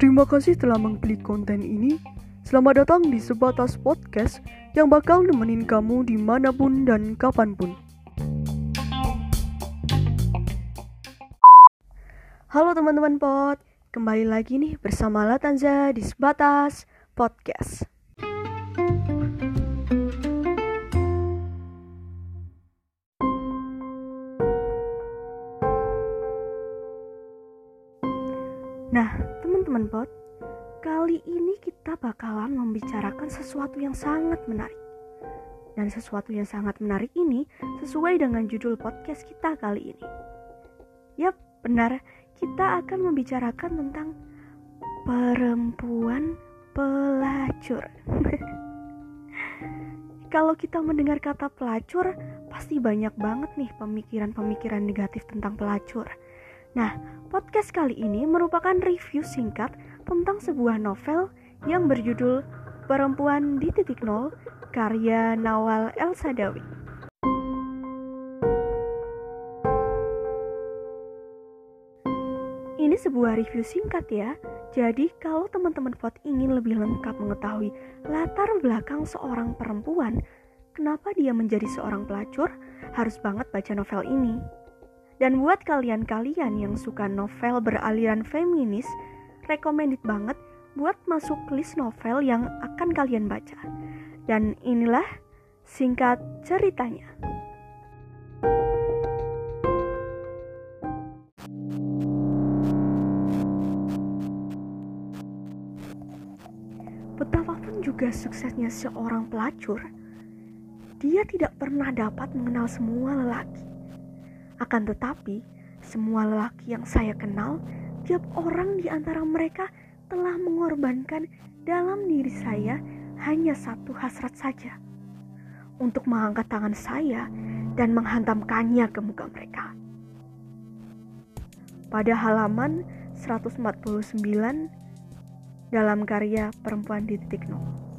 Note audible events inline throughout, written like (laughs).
Terima kasih telah mengklik konten ini. Selamat datang di Sebatas Podcast yang bakal nemenin kamu di mana pun dan kapan pun. Halo teman-teman pot, kembali lagi nih bersama Latanza di Sebatas Podcast. Nah, teman-teman pot, kali ini kita bakalan membicarakan sesuatu yang sangat menarik. Dan sesuatu yang sangat menarik ini sesuai dengan judul podcast kita kali ini. Yap, benar, kita akan membicarakan tentang perempuan pelacur. (laughs) Kalau kita mendengar kata pelacur, pasti banyak banget nih pemikiran-pemikiran negatif tentang pelacur. Nah, podcast kali ini merupakan review singkat tentang sebuah novel yang berjudul Perempuan di Titik Nol karya Nawal El Sadawi. Ini sebuah review singkat ya, jadi kalau teman-teman pot ingin lebih lengkap mengetahui latar belakang seorang perempuan, kenapa dia menjadi seorang pelacur, harus banget baca novel ini. Dan buat kalian-kalian yang suka novel beraliran feminis, recommended banget buat masuk list novel yang akan kalian baca. Dan inilah singkat ceritanya. Betapapun juga suksesnya seorang pelacur, dia tidak pernah dapat mengenal semua lelaki. Akan tetapi, semua lelaki yang saya kenal, tiap orang di antara mereka telah mengorbankan dalam diri saya hanya satu hasrat saja. Untuk mengangkat tangan saya dan menghantamkannya ke muka mereka. Pada halaman 149 dalam karya Perempuan di Titik Nol.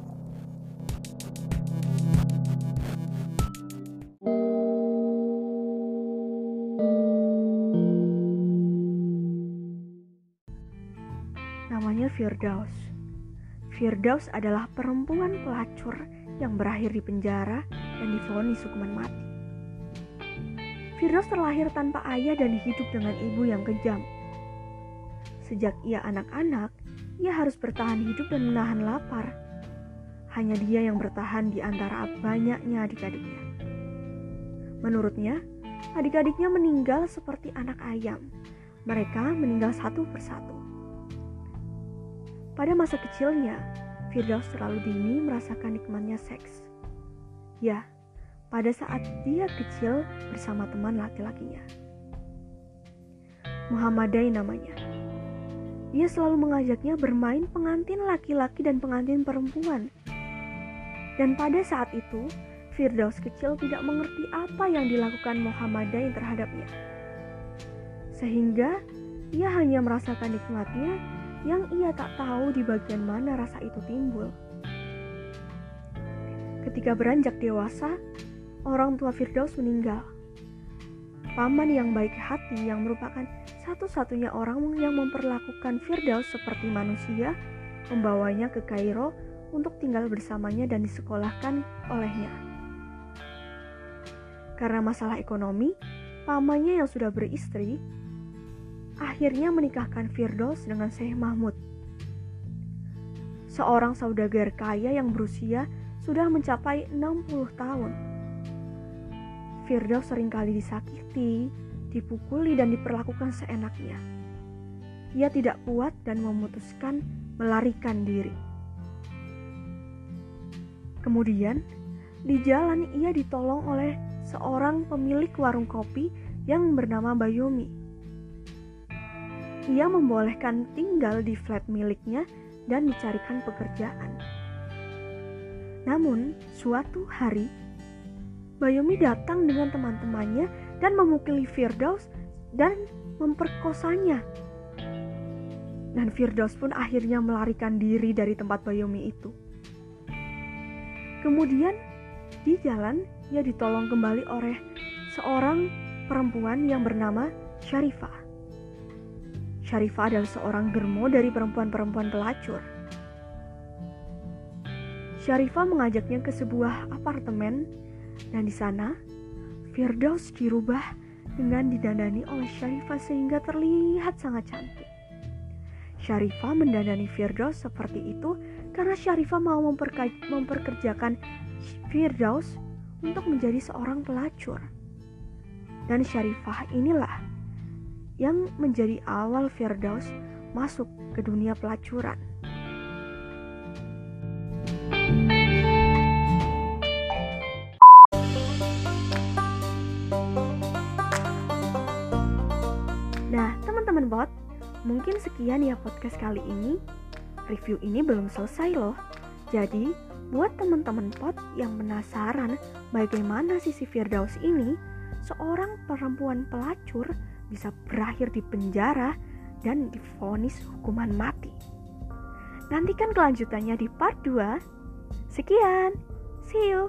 Namanya Firdaus. Firdaus adalah perempuan pelacur yang berakhir di penjara dan divonis hukuman mati. Firdaus terlahir tanpa ayah dan hidup dengan ibu yang kejam. Sejak ia anak-anak, ia harus bertahan hidup dan menahan lapar. Hanya dia yang bertahan di antara banyaknya adik-adiknya. Menurutnya, adik-adiknya meninggal seperti anak ayam. Mereka meninggal satu persatu. Pada masa kecilnya, Firdaus terlalu dini merasakan nikmatnya seks. Ya, pada saat dia kecil bersama teman laki-lakinya. Muhammadai namanya. Ia selalu mengajaknya bermain pengantin laki-laki dan pengantin perempuan. Dan pada saat itu, Firdaus kecil tidak mengerti apa yang dilakukan Muhammadai terhadapnya. Sehingga ia hanya merasakan nikmatnya yang ia tak tahu di bagian mana rasa itu timbul. Ketika beranjak dewasa, orang tua Firdaus meninggal. Paman yang baik hati yang merupakan satu-satunya orang yang memperlakukan Firdaus seperti manusia, membawanya ke Kairo untuk tinggal bersamanya dan disekolahkan olehnya. Karena masalah ekonomi, pamannya yang sudah beristri akhirnya menikahkan Firdaus dengan Syekh Mahmud. Seorang saudagar kaya yang berusia sudah mencapai 60 tahun. Firdaus sering kali disakiti, dipukuli dan diperlakukan seenaknya. Ia tidak kuat dan memutuskan melarikan diri. Kemudian, di jalan ia ditolong oleh seorang pemilik warung kopi yang bernama Bayomi. Ia membolehkan tinggal di flat miliknya dan dicarikan pekerjaan. Namun, suatu hari, Bayomi datang dengan teman-temannya dan memukuli Firdaus dan memperkosanya. Dan Firdaus pun akhirnya melarikan diri dari tempat Bayomi itu. Kemudian di jalan ia ditolong kembali oleh seorang perempuan yang bernama Syarifah. Syarifah adalah seorang germo dari perempuan-perempuan pelacur. Syarifah mengajaknya ke sebuah apartemen dan di sana Firdaus dirubah dengan didandani oleh Syarifah sehingga terlihat sangat cantik. Syarifah mendandani Firdaus seperti itu karena Syarifah mau memperkerjakan Firdaus untuk menjadi seorang pelacur. Dan Syarifah inilah yang menjadi awal Firdaus masuk ke dunia pelacuran. Nah, teman-teman bot, mungkin sekian ya podcast kali ini. Review ini belum selesai loh. Jadi, buat teman-teman pot yang penasaran bagaimana sisi Firdaus ini, seorang perempuan pelacur bisa berakhir di penjara dan difonis hukuman mati. Nantikan kelanjutannya di part 2. Sekian, see you.